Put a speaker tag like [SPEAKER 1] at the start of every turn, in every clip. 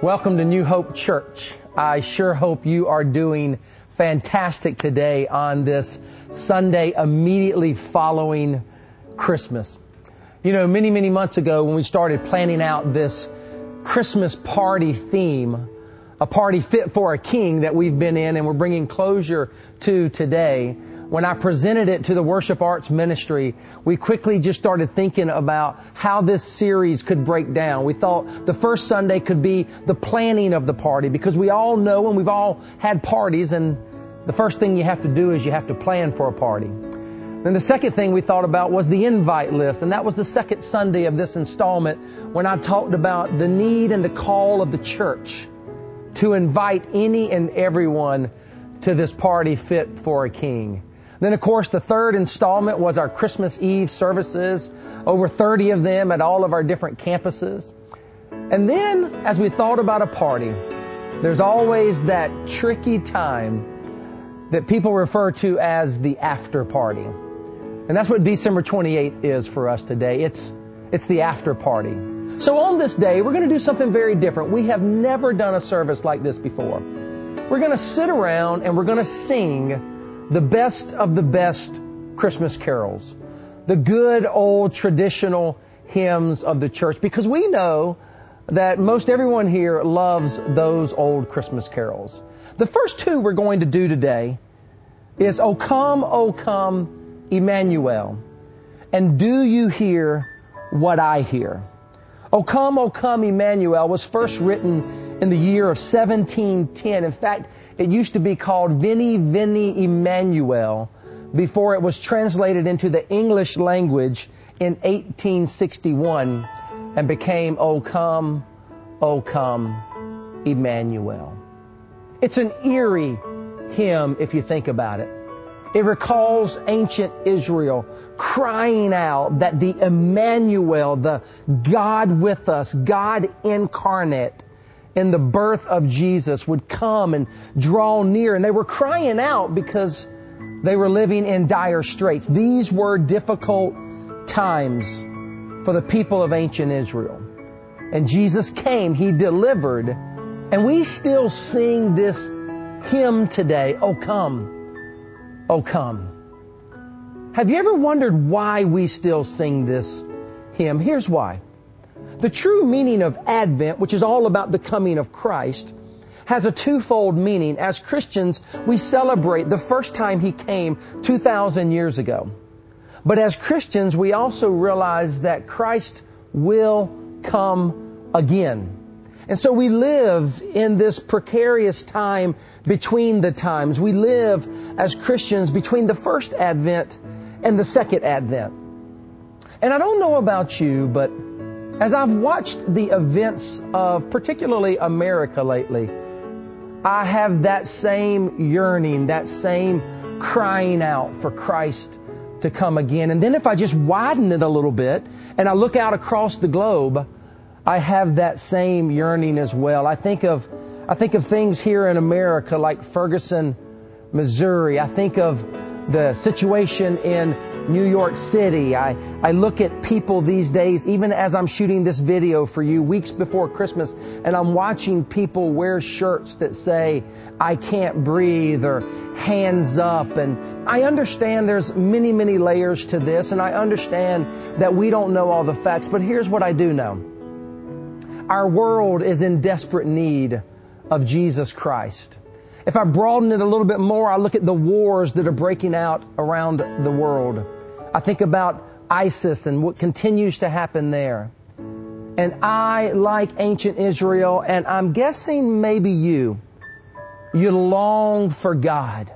[SPEAKER 1] Welcome to New Hope Church. I sure hope you are doing fantastic today on this Sunday immediately following Christmas. You know, many, many months ago when we started planning out this Christmas party theme, a party fit for a king that we've been in and we're bringing closure to today, when I presented it to the worship arts ministry, we quickly just started thinking about how this series could break down. We thought the first Sunday could be the planning of the party because we all know and we've all had parties and the first thing you have to do is you have to plan for a party. Then the second thing we thought about was the invite list, and that was the second Sunday of this installment when I talked about the need and the call of the church to invite any and everyone to this party fit for a king. Then, of course, the third installment was our Christmas Eve services, over 30 of them at all of our different campuses. And then, as we thought about a party, there's always that tricky time that people refer to as the after party. And that's what December 28th is for us today. It's, it's the after party. So on this day, we're going to do something very different. We have never done a service like this before. We're going to sit around and we're going to sing the best of the best Christmas carols, the good old traditional hymns of the church, because we know that most everyone here loves those old Christmas carols. The first two we're going to do today is O come, O come, Emmanuel, and do you hear what I hear? O come, O come, Emmanuel was first written in the year of 1710. In fact, it used to be called Veni Veni Emmanuel before it was translated into the English language in 1861 and became O come, O come, Emmanuel. It's an eerie hymn if you think about it. It recalls ancient Israel crying out that the Emmanuel, the God with us, God incarnate, in the birth of Jesus would come and draw near. And they were crying out because they were living in dire straits. These were difficult times for the people of ancient Israel. And Jesus came, He delivered, and we still sing this hymn today, Oh come, oh come. Have you ever wondered why we still sing this hymn? Here's why. The true meaning of Advent, which is all about the coming of Christ, has a twofold meaning. As Christians, we celebrate the first time He came 2,000 years ago. But as Christians, we also realize that Christ will come again. And so we live in this precarious time between the times. We live as Christians between the first Advent and the second Advent. And I don't know about you, but as I've watched the events of particularly America lately, I have that same yearning, that same crying out for Christ to come again. And then if I just widen it a little bit and I look out across the globe, I have that same yearning as well. I think of, I think of things here in America like Ferguson, Missouri. I think of the situation in New York City. I, I look at people these days, even as I'm shooting this video for you weeks before Christmas, and I'm watching people wear shirts that say, I can't breathe or hands up. And I understand there's many, many layers to this, and I understand that we don't know all the facts, but here's what I do know. Our world is in desperate need of Jesus Christ. If I broaden it a little bit more, I look at the wars that are breaking out around the world. I think about ISIS and what continues to happen there. And I, like ancient Israel, and I'm guessing maybe you, you long for God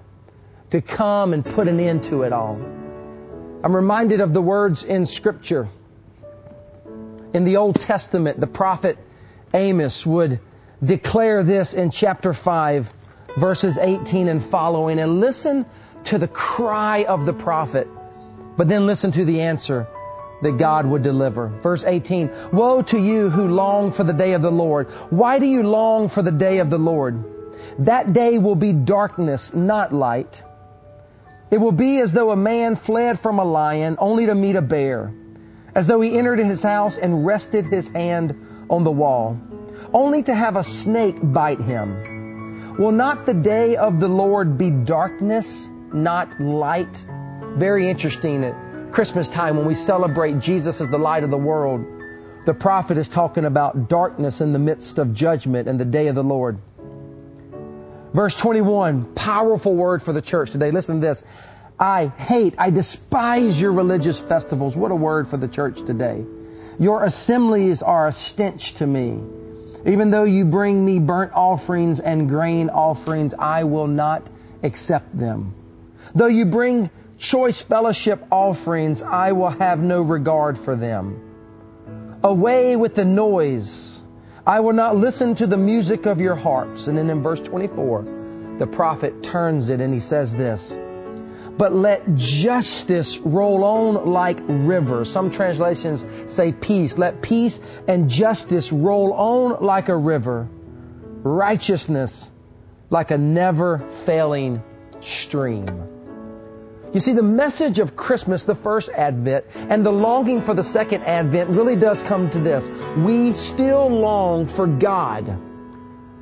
[SPEAKER 1] to come and put an end to it all. I'm reminded of the words in Scripture. In the Old Testament, the prophet Amos would declare this in chapter 5, verses 18 and following. And listen to the cry of the prophet. But then listen to the answer that God would deliver. Verse 18, Woe to you who long for the day of the Lord. Why do you long for the day of the Lord? That day will be darkness, not light. It will be as though a man fled from a lion only to meet a bear, as though he entered his house and rested his hand on the wall. only to have a snake bite him. Will not the day of the Lord be darkness, not light? Very interesting at Christmas time when we celebrate Jesus as the light of the world. The prophet is talking about darkness in the midst of judgment and the day of the Lord. Verse 21, powerful word for the church today. Listen to this. I hate, I despise your religious festivals. What a word for the church today. Your assemblies are a stench to me. Even though you bring me burnt offerings and grain offerings, I will not accept them. Though you bring choice fellowship offerings, I will have no regard for them. Away with the noise I will not listen to the music of your harps. And then in verse 24, the prophet turns it and he says this, but let justice roll on like rivers. Some translations say peace. Let peace and justice roll on like a river. Righteousness like a never failing stream. You see, the message of Christmas, the first Advent, and the longing for the second Advent really does come to this. We still long for God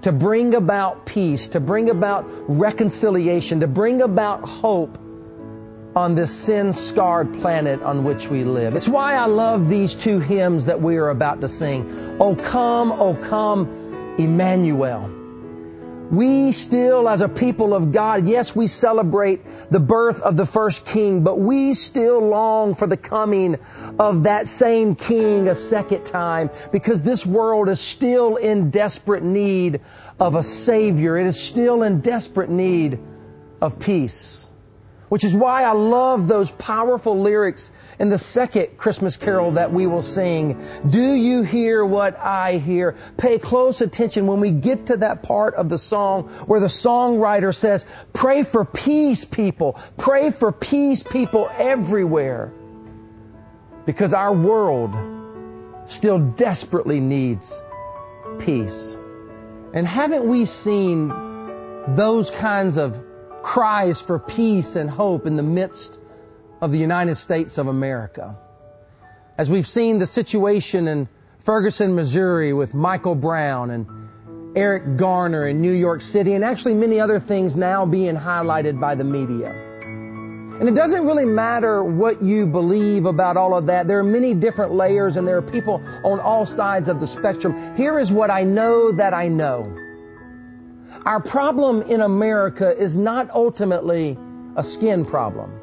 [SPEAKER 1] to bring about peace, to bring about reconciliation, to bring about hope on this sin scarred planet on which we live. It's why I love these two hymns that we are about to sing. Oh come, oh come, Emmanuel. We still, as a people of God, yes, we celebrate the birth of the first king, but we still long for the coming of that same king a second time because this world is still in desperate need of a savior. It is still in desperate need of peace. Which is why I love those powerful lyrics in the second Christmas carol that we will sing. Do you hear what I hear? Pay close attention when we get to that part of the song where the songwriter says, pray for peace people. Pray for peace people everywhere. Because our world still desperately needs peace. And haven't we seen those kinds of cries for peace and hope in the midst of the United States of America. As we've seen the situation in Ferguson, Missouri with Michael Brown and Eric Garner in New York City and actually many other things now being highlighted by the media. And it doesn't really matter what you believe about all of that. There are many different layers and there are people on all sides of the spectrum. Here is what I know that I know. Our problem in America is not ultimately a skin problem.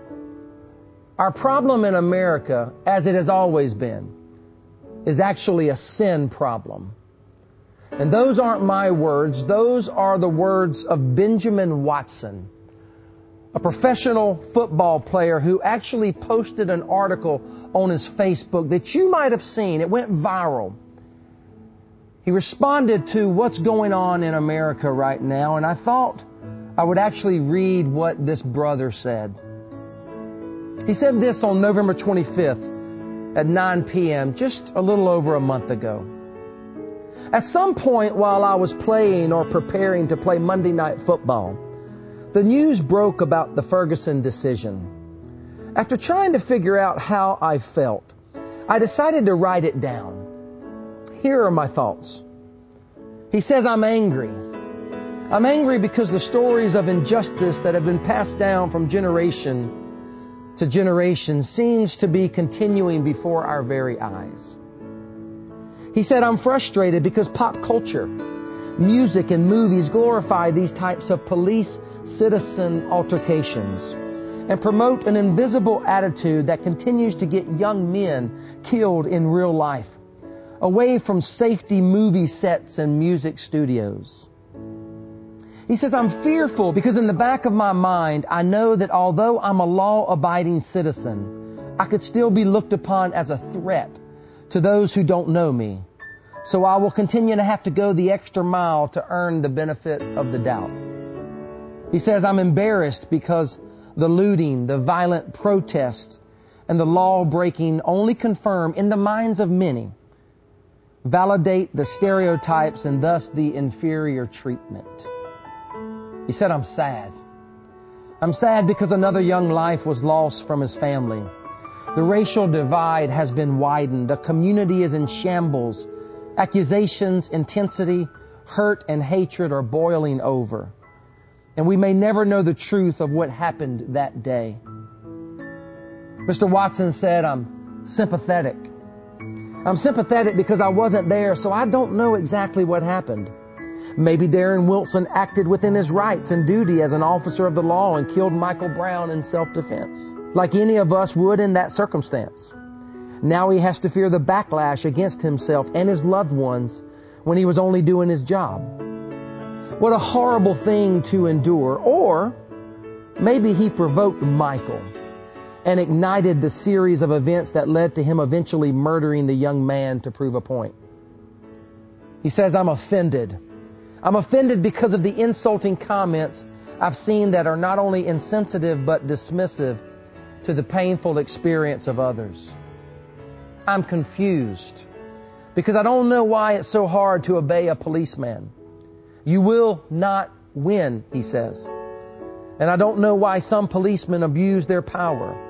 [SPEAKER 1] Our problem in America, as it has always been, is actually a sin problem. And those aren't my words. Those are the words of Benjamin Watson, a professional football player who actually posted an article on his Facebook that you might have seen. It went viral. He responded to what's going on in America right now, and I thought I would actually read what this brother said. He said this on November 25th at 9 p.m., just a little over a month ago. At some point while I was playing or preparing to play Monday night football, the news broke about the Ferguson decision. After trying to figure out how I felt, I decided to write it down. Here are my thoughts. He says, I'm angry. I'm angry because the stories of injustice that have been passed down from generation to generation seems to be continuing before our very eyes. He said, I'm frustrated because pop culture, music and movies glorify these types of police citizen altercations and promote an invisible attitude that continues to get young men killed in real life, away from safety movie sets and music studios. He says, I'm fearful because in the back of my mind, I know that although I'm a law abiding citizen, I could still be looked upon as a threat to those who don't know me. So I will continue to have to go the extra mile to earn the benefit of the doubt. He says, I'm embarrassed because the looting, the violent protests, and the law breaking only confirm in the minds of many, validate the stereotypes and thus the inferior treatment. He said, I'm sad. I'm sad because another young life was lost from his family. The racial divide has been widened. A community is in shambles Accusations, intensity, hurt, and hatred are boiling over. And we may never know the truth of what happened that day. Mr. Watson said, I'm sympathetic. I'm sympathetic because I wasn't there, so I don't know exactly what happened. Maybe Darren Wilson acted within his rights and duty as an officer of the law and killed Michael Brown in self-defense, like any of us would in that circumstance. Now he has to fear the backlash against himself and his loved ones when he was only doing his job. What a horrible thing to endure. Or maybe he provoked Michael and ignited the series of events that led to him eventually murdering the young man to prove a point. He says, I'm offended. I'm offended because of the insulting comments I've seen that are not only insensitive but dismissive to the painful experience of others. I'm confused because I don't know why it's so hard to obey a policeman. You will not win, he says. And I don't know why some policemen abuse their power.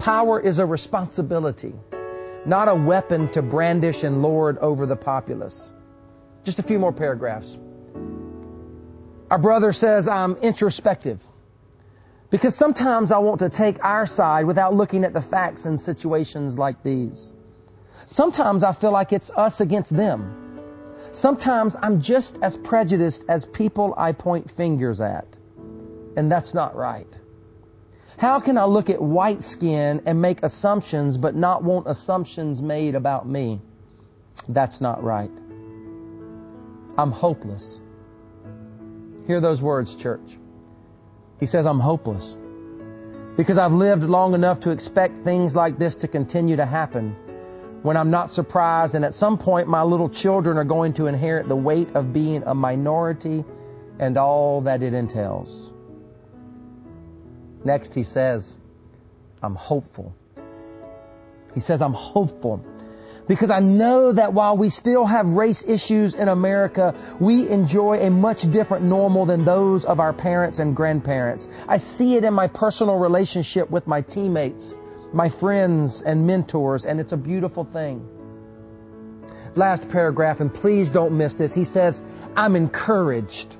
[SPEAKER 1] Power is a responsibility, not a weapon to brandish and lord over the populace. Just a few more paragraphs. Our brother says, I'm introspective. Because sometimes I want to take our side without looking at the facts in situations like these. Sometimes I feel like it's us against them. Sometimes I'm just as prejudiced as people I point fingers at. And that's not right. How can I look at white skin and make assumptions but not want assumptions made about me? That's not right. I'm hopeless. Hear those words, church. He says, I'm hopeless. Because I've lived long enough to expect things like this to continue to happen when I'm not surprised and at some point my little children are going to inherit the weight of being a minority and all that it entails. Next he says, I'm hopeful. He says, I'm hopeful because I know that while we still have race issues in America, we enjoy a much different normal than those of our parents and grandparents. I see it in my personal relationship with my teammates, my friends and mentors, and it's a beautiful thing. Last paragraph, and please don't miss this. He says, I'm encouraged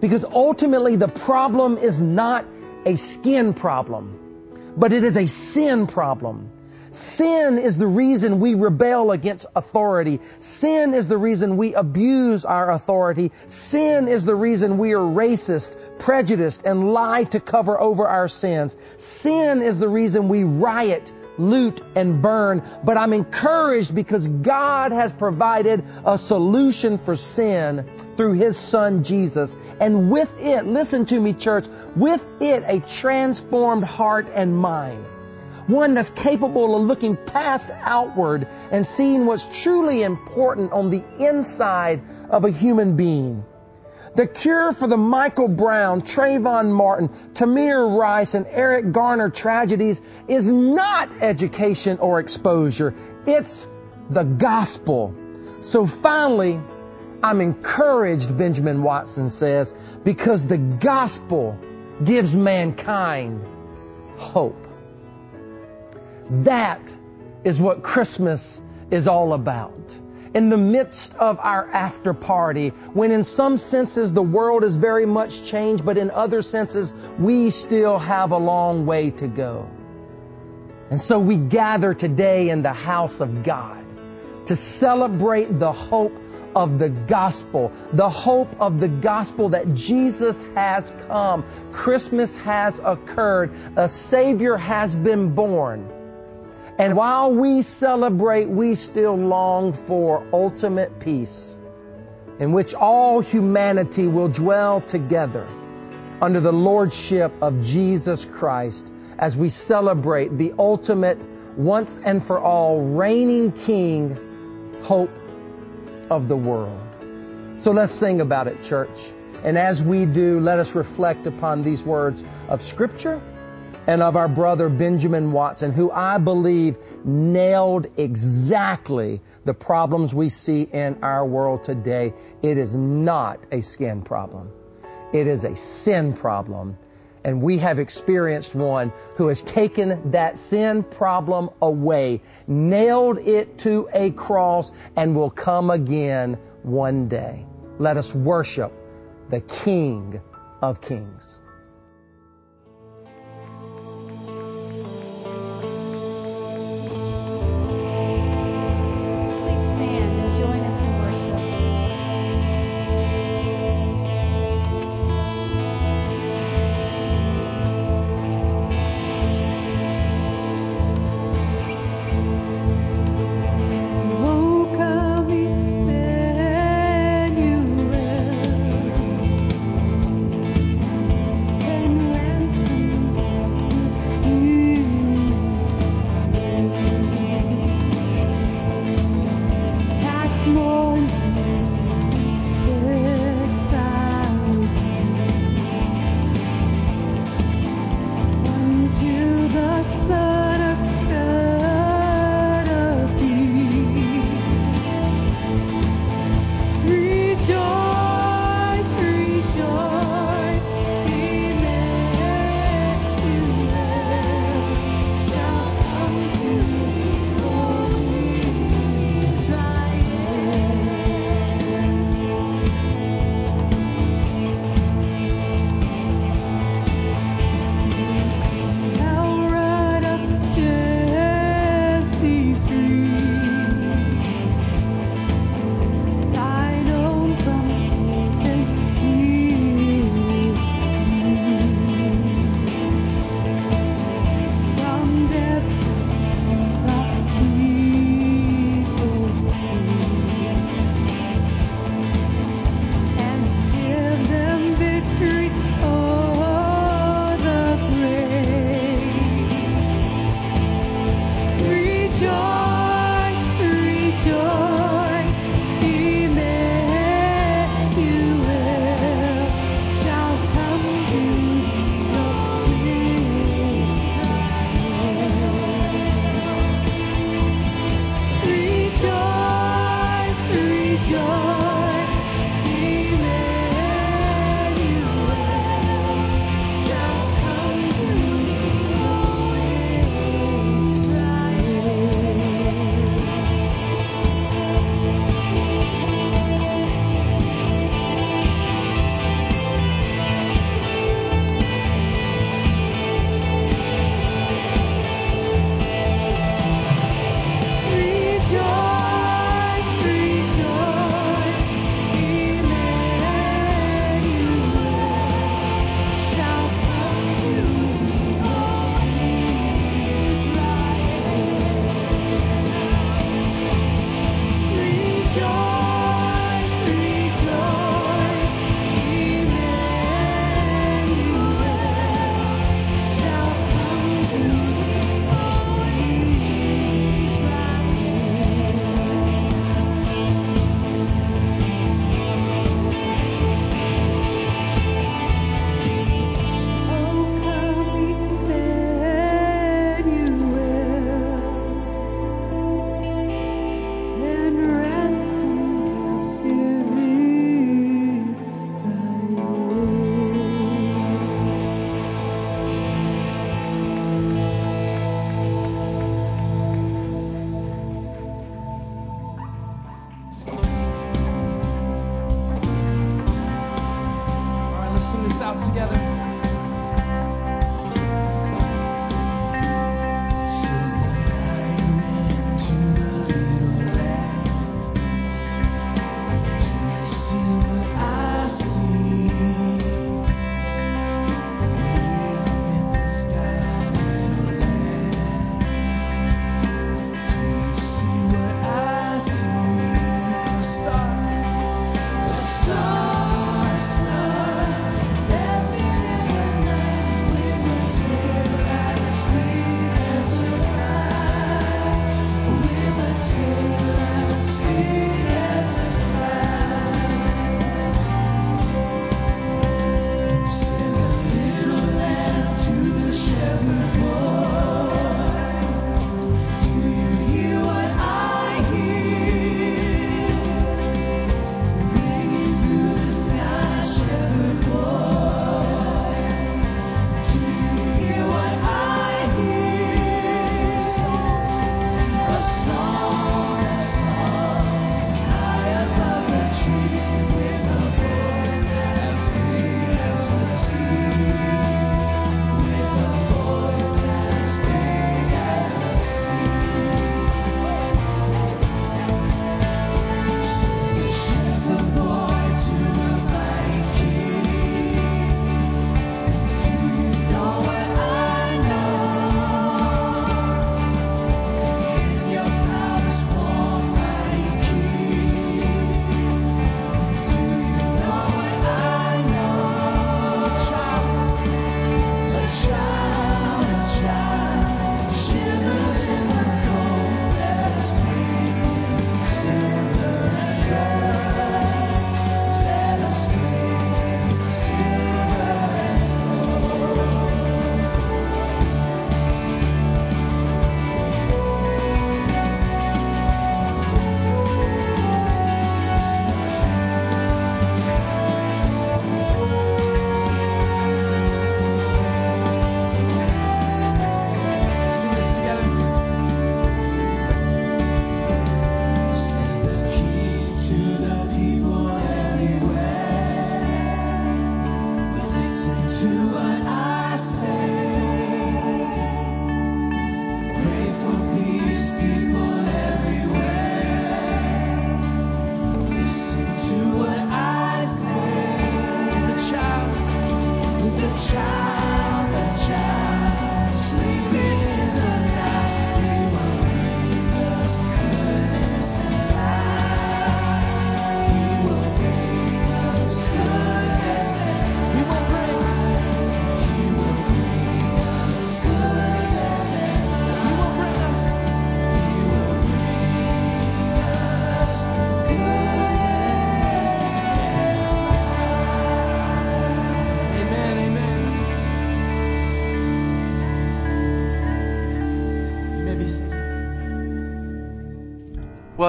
[SPEAKER 1] because ultimately the problem is not a skin problem, but it is a sin problem. Sin is the reason we rebel against authority. Sin is the reason we abuse our authority. Sin is the reason we are racist, prejudiced, and lie to cover over our sins. Sin is the reason we riot, loot, and burn. But I'm encouraged because God has provided a solution for sin through His Son Jesus. And with it, listen to me church, with it a transformed heart and mind one that's capable of looking past outward and seeing what's truly important on the inside of a human being. The cure for the Michael Brown, Trayvon Martin, Tamir Rice, and Eric Garner tragedies is not education or exposure. It's the gospel. So finally, I'm encouraged, Benjamin Watson says, because the gospel gives mankind hope. That is what Christmas is all about. In the midst of our after party, when in some senses the world is very much changed, but in other senses we still have a long way to go. And so we gather today in the house of God to celebrate the hope of the gospel, the hope of the gospel that Jesus has come. Christmas has occurred. A Savior has been born. And while we celebrate, we still long for ultimate peace in which all humanity will dwell together under the lordship of Jesus Christ as we celebrate the ultimate once and for all reigning King, hope of the world. So let's sing about it, church. And as we do, let us reflect upon these words of scripture and of our brother Benjamin Watson, who I believe nailed exactly the problems we see in our world today. It is not a skin problem. It is a sin problem.
[SPEAKER 2] And we have experienced one who has taken that sin problem away, nailed it to a cross, and will come again one day. Let us worship the King of Kings.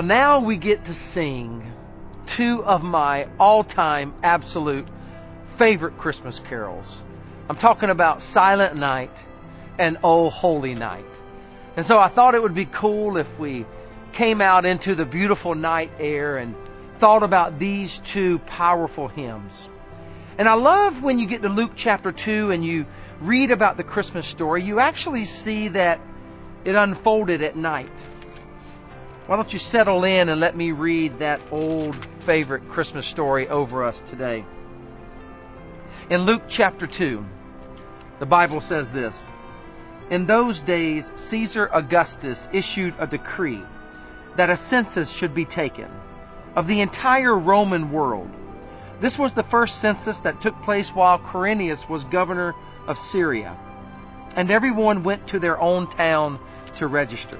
[SPEAKER 1] Well, now we get to sing two of my all time absolute favorite Christmas carols. I'm talking about Silent Night and Oh Holy Night. And so I thought it would be cool if we came out into the beautiful night air and thought about these two powerful hymns. And I love when you get to Luke chapter 2 and you read about the Christmas story, you actually see that it unfolded at night. Why don't you settle in and let me read that old favorite Christmas story over us today? In Luke chapter 2, the Bible says this In those days, Caesar Augustus issued a decree that a census should be taken of the entire Roman world. This was the first census that took place while Quirinius was governor of Syria, and everyone went to their own town to register.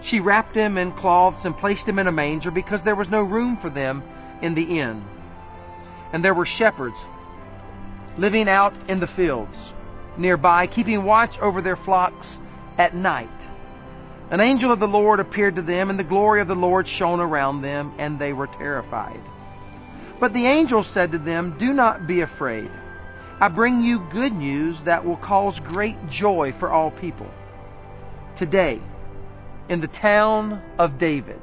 [SPEAKER 1] She wrapped him in cloths and placed him in a manger because there was no room for them in the inn. And there were shepherds living out in the fields nearby, keeping watch over their flocks at night. An angel of the Lord appeared to them, and the glory of the Lord shone around them, and they were terrified. But the angel said to them, Do not be afraid. I bring you good news that will cause great joy for all people. Today, in the town of David,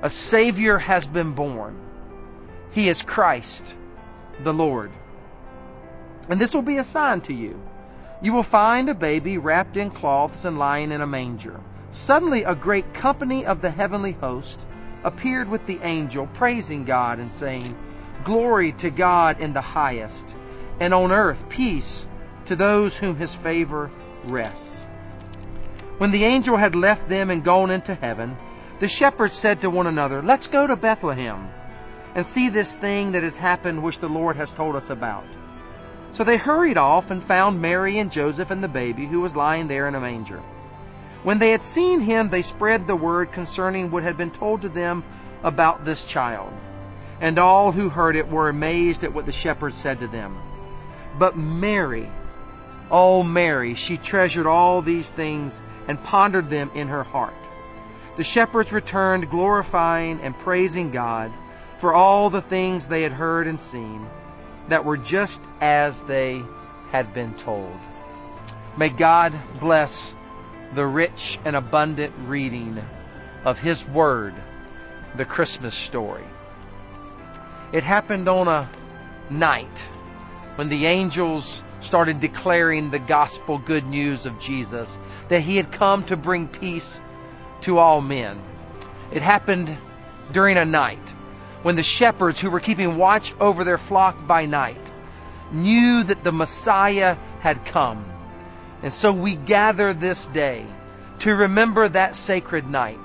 [SPEAKER 1] a Savior has been born. He is Christ, the Lord. And this will be a sign to you. You will find a baby wrapped in cloths and lying in a manger. Suddenly, a great company of the heavenly host appeared with the angel, praising God and saying, Glory to God in the highest, and on earth peace to those whom his favor rests. When the angel had left them and gone into heaven, the shepherds said to one another, Let's go to Bethlehem and see this thing that has happened which the Lord has told us about. So they hurried off and found Mary and Joseph and the baby who was lying there in a manger. When they had seen him, they spread the word concerning what had been told to them about this child. And all who heard it were amazed at what the shepherds said to them. But Mary, oh Mary, she treasured all these things and pondered them in her heart. The shepherds returned, glorifying and praising God for all the things they had heard and seen that were just as they had been told. May God bless the rich and abundant reading of His Word, the Christmas story. It happened on a night when the angels started declaring the gospel good news of Jesus, that he had come to bring peace to all men. It happened during a night when the shepherds who were keeping watch over their flock by night knew that the Messiah had come. And so we gather this day to remember that sacred night.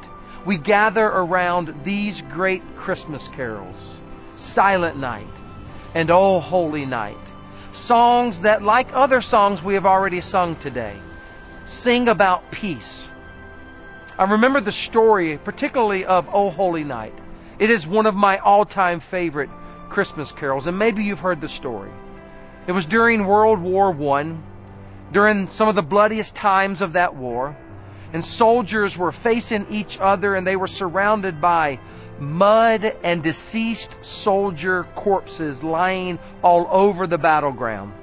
[SPEAKER 1] We gather around these great Christmas carols, Silent Night and Oh Holy Night songs that, like other songs we have already sung today, sing about peace. I remember the story, particularly of O Holy Night. It is one of my all time favorite Christmas carols, and maybe you've heard the story. It was during World War I, during some of the bloodiest times of that war. And soldiers were facing each other and they were surrounded by mud and deceased soldier corpses lying all over the battleground.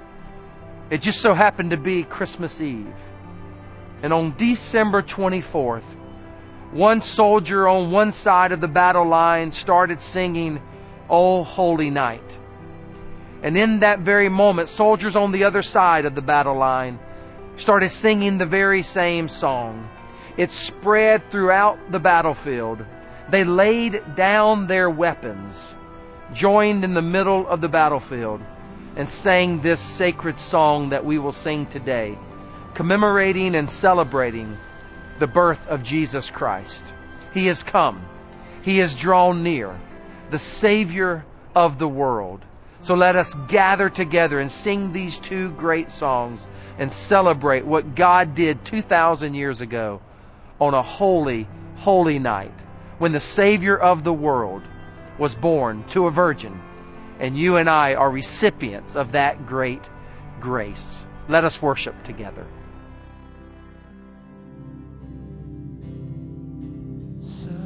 [SPEAKER 1] It just so happened to be Christmas Eve. And on December 24th, one soldier on one side of the battle line started singing, Oh Holy Night. And in that very moment, soldiers on the other side of the battle line started singing the very same song. It spread throughout the battlefield. They laid down their weapons, joined in the middle of the battlefield, and sang this sacred song that we will sing today, commemorating and celebrating the birth of Jesus Christ. He has come. He has drawn near, the Savior of the world. So let us gather together and sing these two great songs and celebrate what God did 2,000 years ago on a holy, holy night when the Savior of the world was born to a virgin. And you and I are recipients of that great grace. Let us worship together.
[SPEAKER 3] the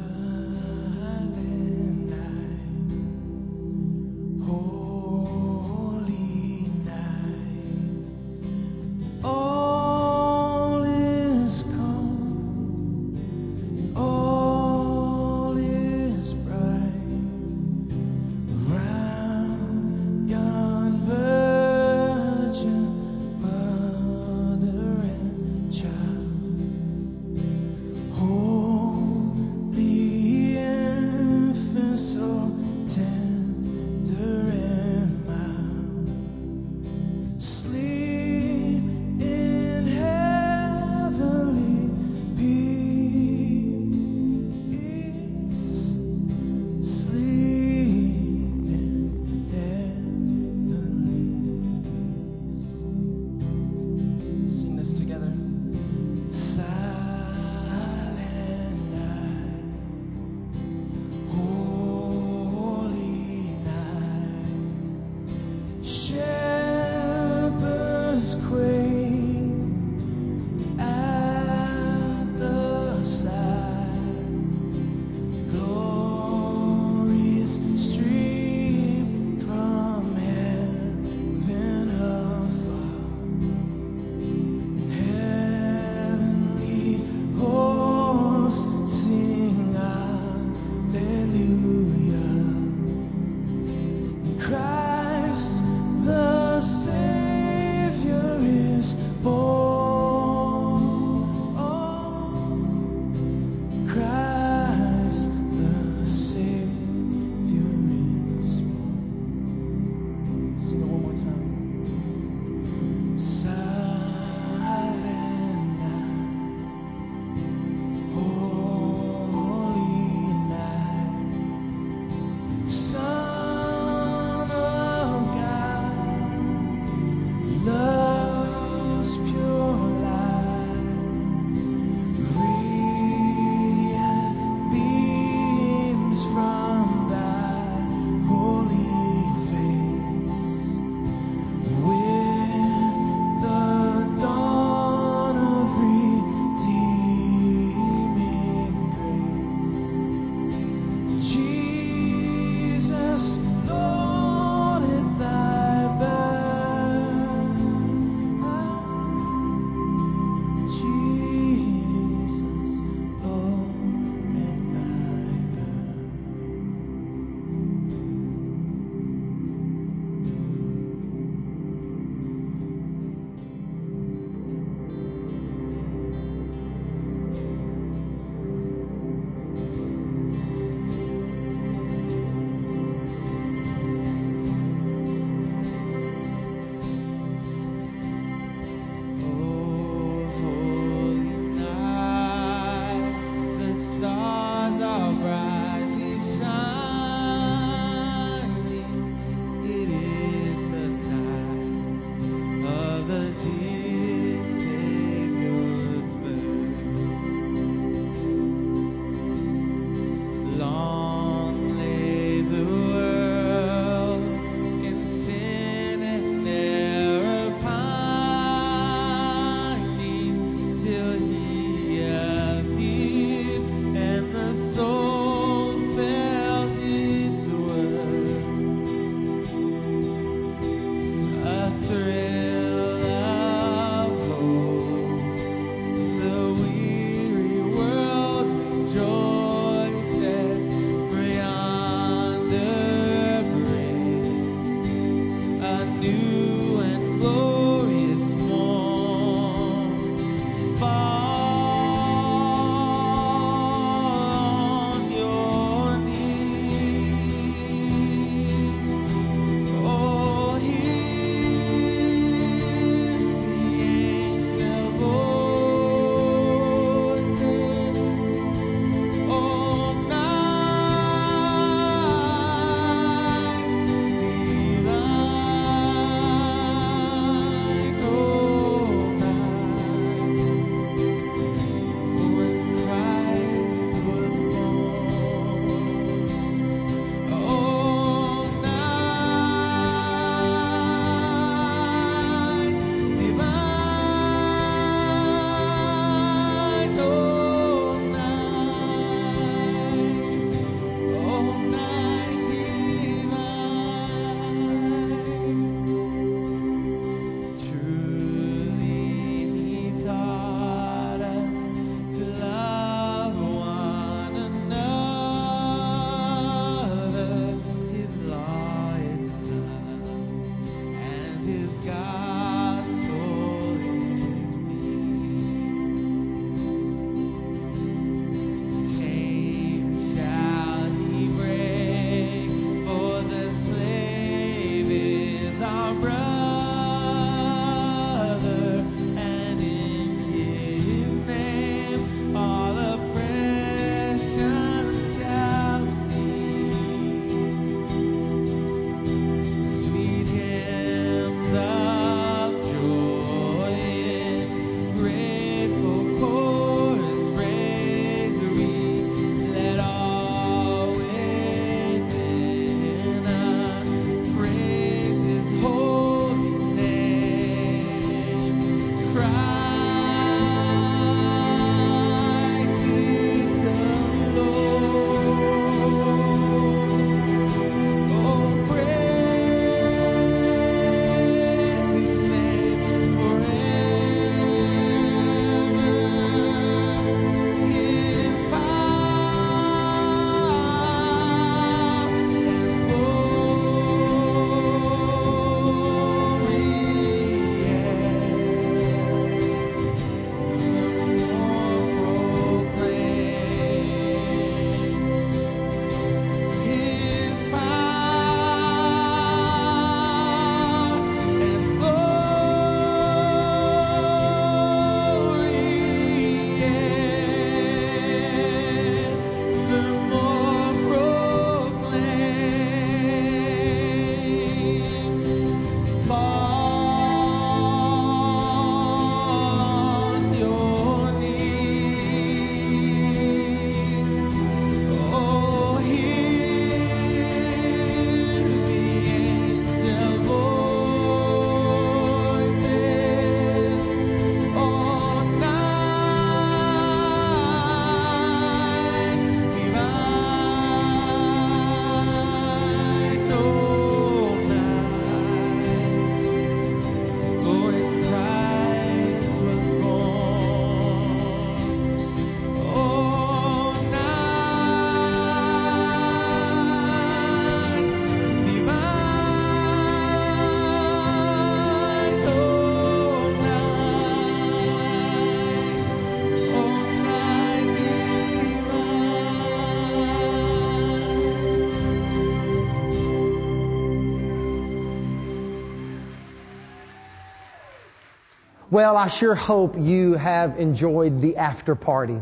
[SPEAKER 1] Well, I sure hope you have enjoyed the after party.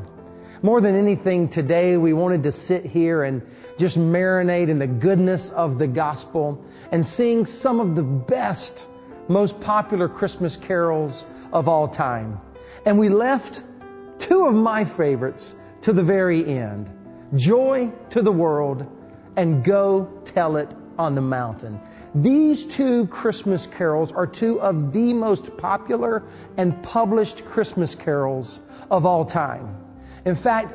[SPEAKER 1] More than anything today, we wanted to sit here and just marinate in the goodness of the gospel and sing some of the best, most popular Christmas carols of all time. And we left two of my favorites to the very end. Joy to the world and go tell it on the mountain. These two Christmas carols are two of the most popular and published Christmas carols of all time. In fact,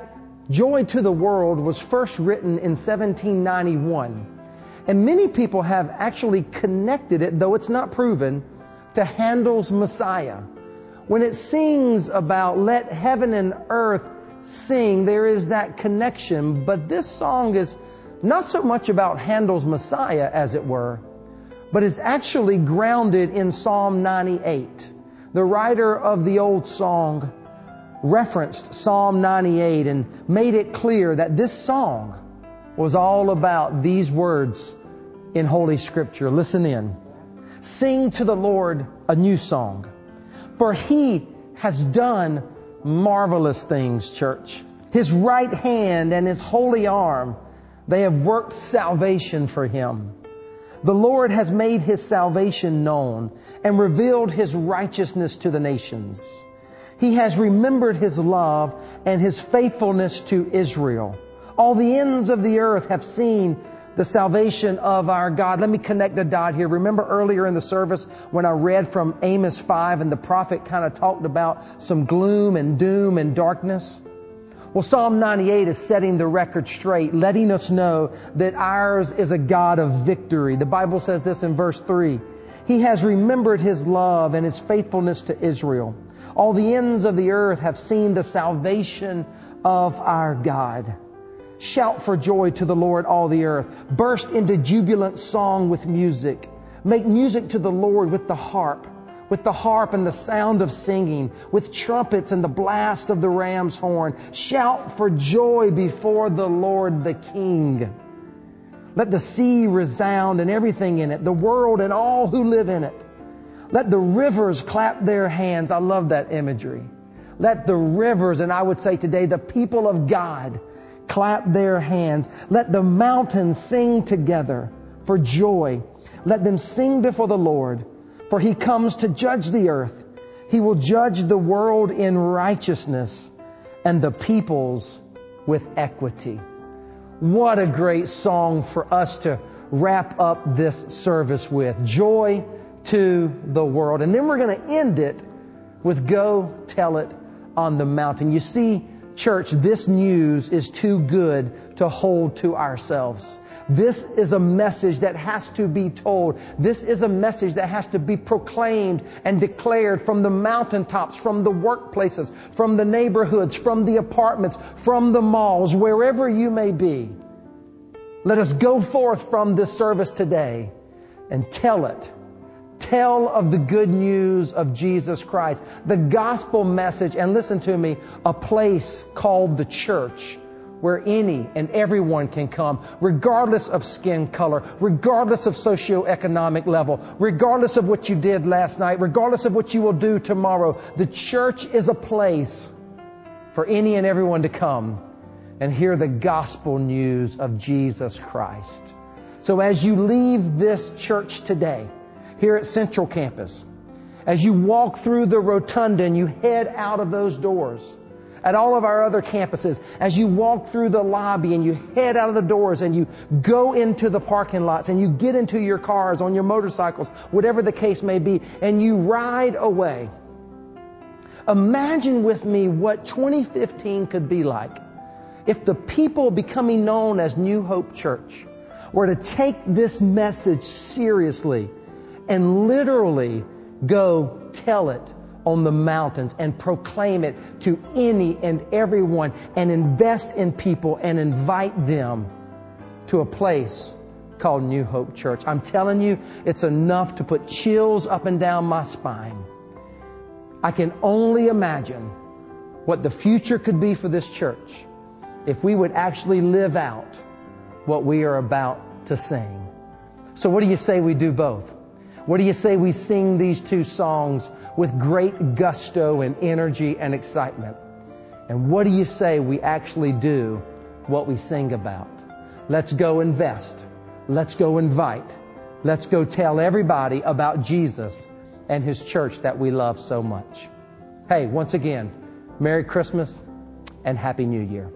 [SPEAKER 1] Joy to the World was first written in 1791. And many people have actually connected it, though it's not proven, to Handel's Messiah. When it sings about let heaven and earth sing, there is that connection. But this song is not so much about Handel's Messiah, as it were, but is actually grounded in Psalm 98. The writer of the old song referenced Psalm 98 and made it clear that this song was all about these words in Holy Scripture. Listen in. Sing to the Lord a new song, for He has done marvelous things, church. His right hand and His holy arm, they have worked salvation for Him. The Lord has made his salvation known and revealed his righteousness to the nations. He has remembered his love and his faithfulness to Israel. All the ends of the earth have seen the salvation of our God. Let me connect the dot here. Remember earlier in the service when I read from Amos 5 and the prophet kind of talked about some gloom and doom and darkness? Well, Psalm 98 is setting the record straight, letting us know that ours is a God of victory. The Bible says this in verse 3. He has remembered his love and his faithfulness to Israel. All the ends of the earth have seen the salvation of our God. Shout for joy to the Lord, all the earth. Burst into jubilant song with music. Make music to the Lord with the harp with the harp and the sound of singing, with trumpets and the blast of the ram's horn. Shout for joy before the Lord the King. Let the sea resound and everything in it, the world and all who live in it. Let the rivers clap their hands. I love that imagery. Let the rivers, and I would say today, the people of God, clap their hands. Let the mountains sing together for joy. Let them sing before the Lord for he comes to judge the earth. He will judge the world in righteousness and the peoples with equity. What a great song for us to wrap up this service with. Joy to the world. And then we're going to end it with go tell it on the mountain. You see, church, this news is too good to hold to ourselves. This is a message that has to be told. This is a message that has to be proclaimed and declared from the mountaintops, from the workplaces, from the neighborhoods, from the apartments, from the malls, wherever you may be. Let us go forth from this service today and tell it. Tell of the good news of Jesus Christ, the gospel message, and listen to me, a place called the church where any and everyone can come, regardless of skin color, regardless of socioeconomic level, regardless of what you did last night, regardless of what you will do tomorrow. The church is a place for any and everyone to come and hear the gospel news of Jesus Christ. So as you leave this church today, here at Central Campus, as you walk through the rotunda and you head out of those doors, at all of our other campuses, as you walk through the lobby and you head out of the doors and you go into the parking lots and you get into your cars, on your motorcycles, whatever the case may be, and you ride away. Imagine with me what 2015 could be like if the people becoming known as New Hope Church were to take this message seriously and literally go tell it on the mountains and proclaim it to any and everyone and invest in people and invite them to a place called New Hope Church. I'm telling you, it's enough to put chills up and down my spine. I can only imagine what the future could be for this church if we would actually live out what we are about to sing. So what do you say we do both? What do you say we sing these two songs with great gusto and energy and excitement? And what do you say we actually do what we sing about? Let's go invest. Let's go invite. Let's go tell everybody about Jesus and His church that we love so much. Hey, once again, Merry Christmas and Happy New Year.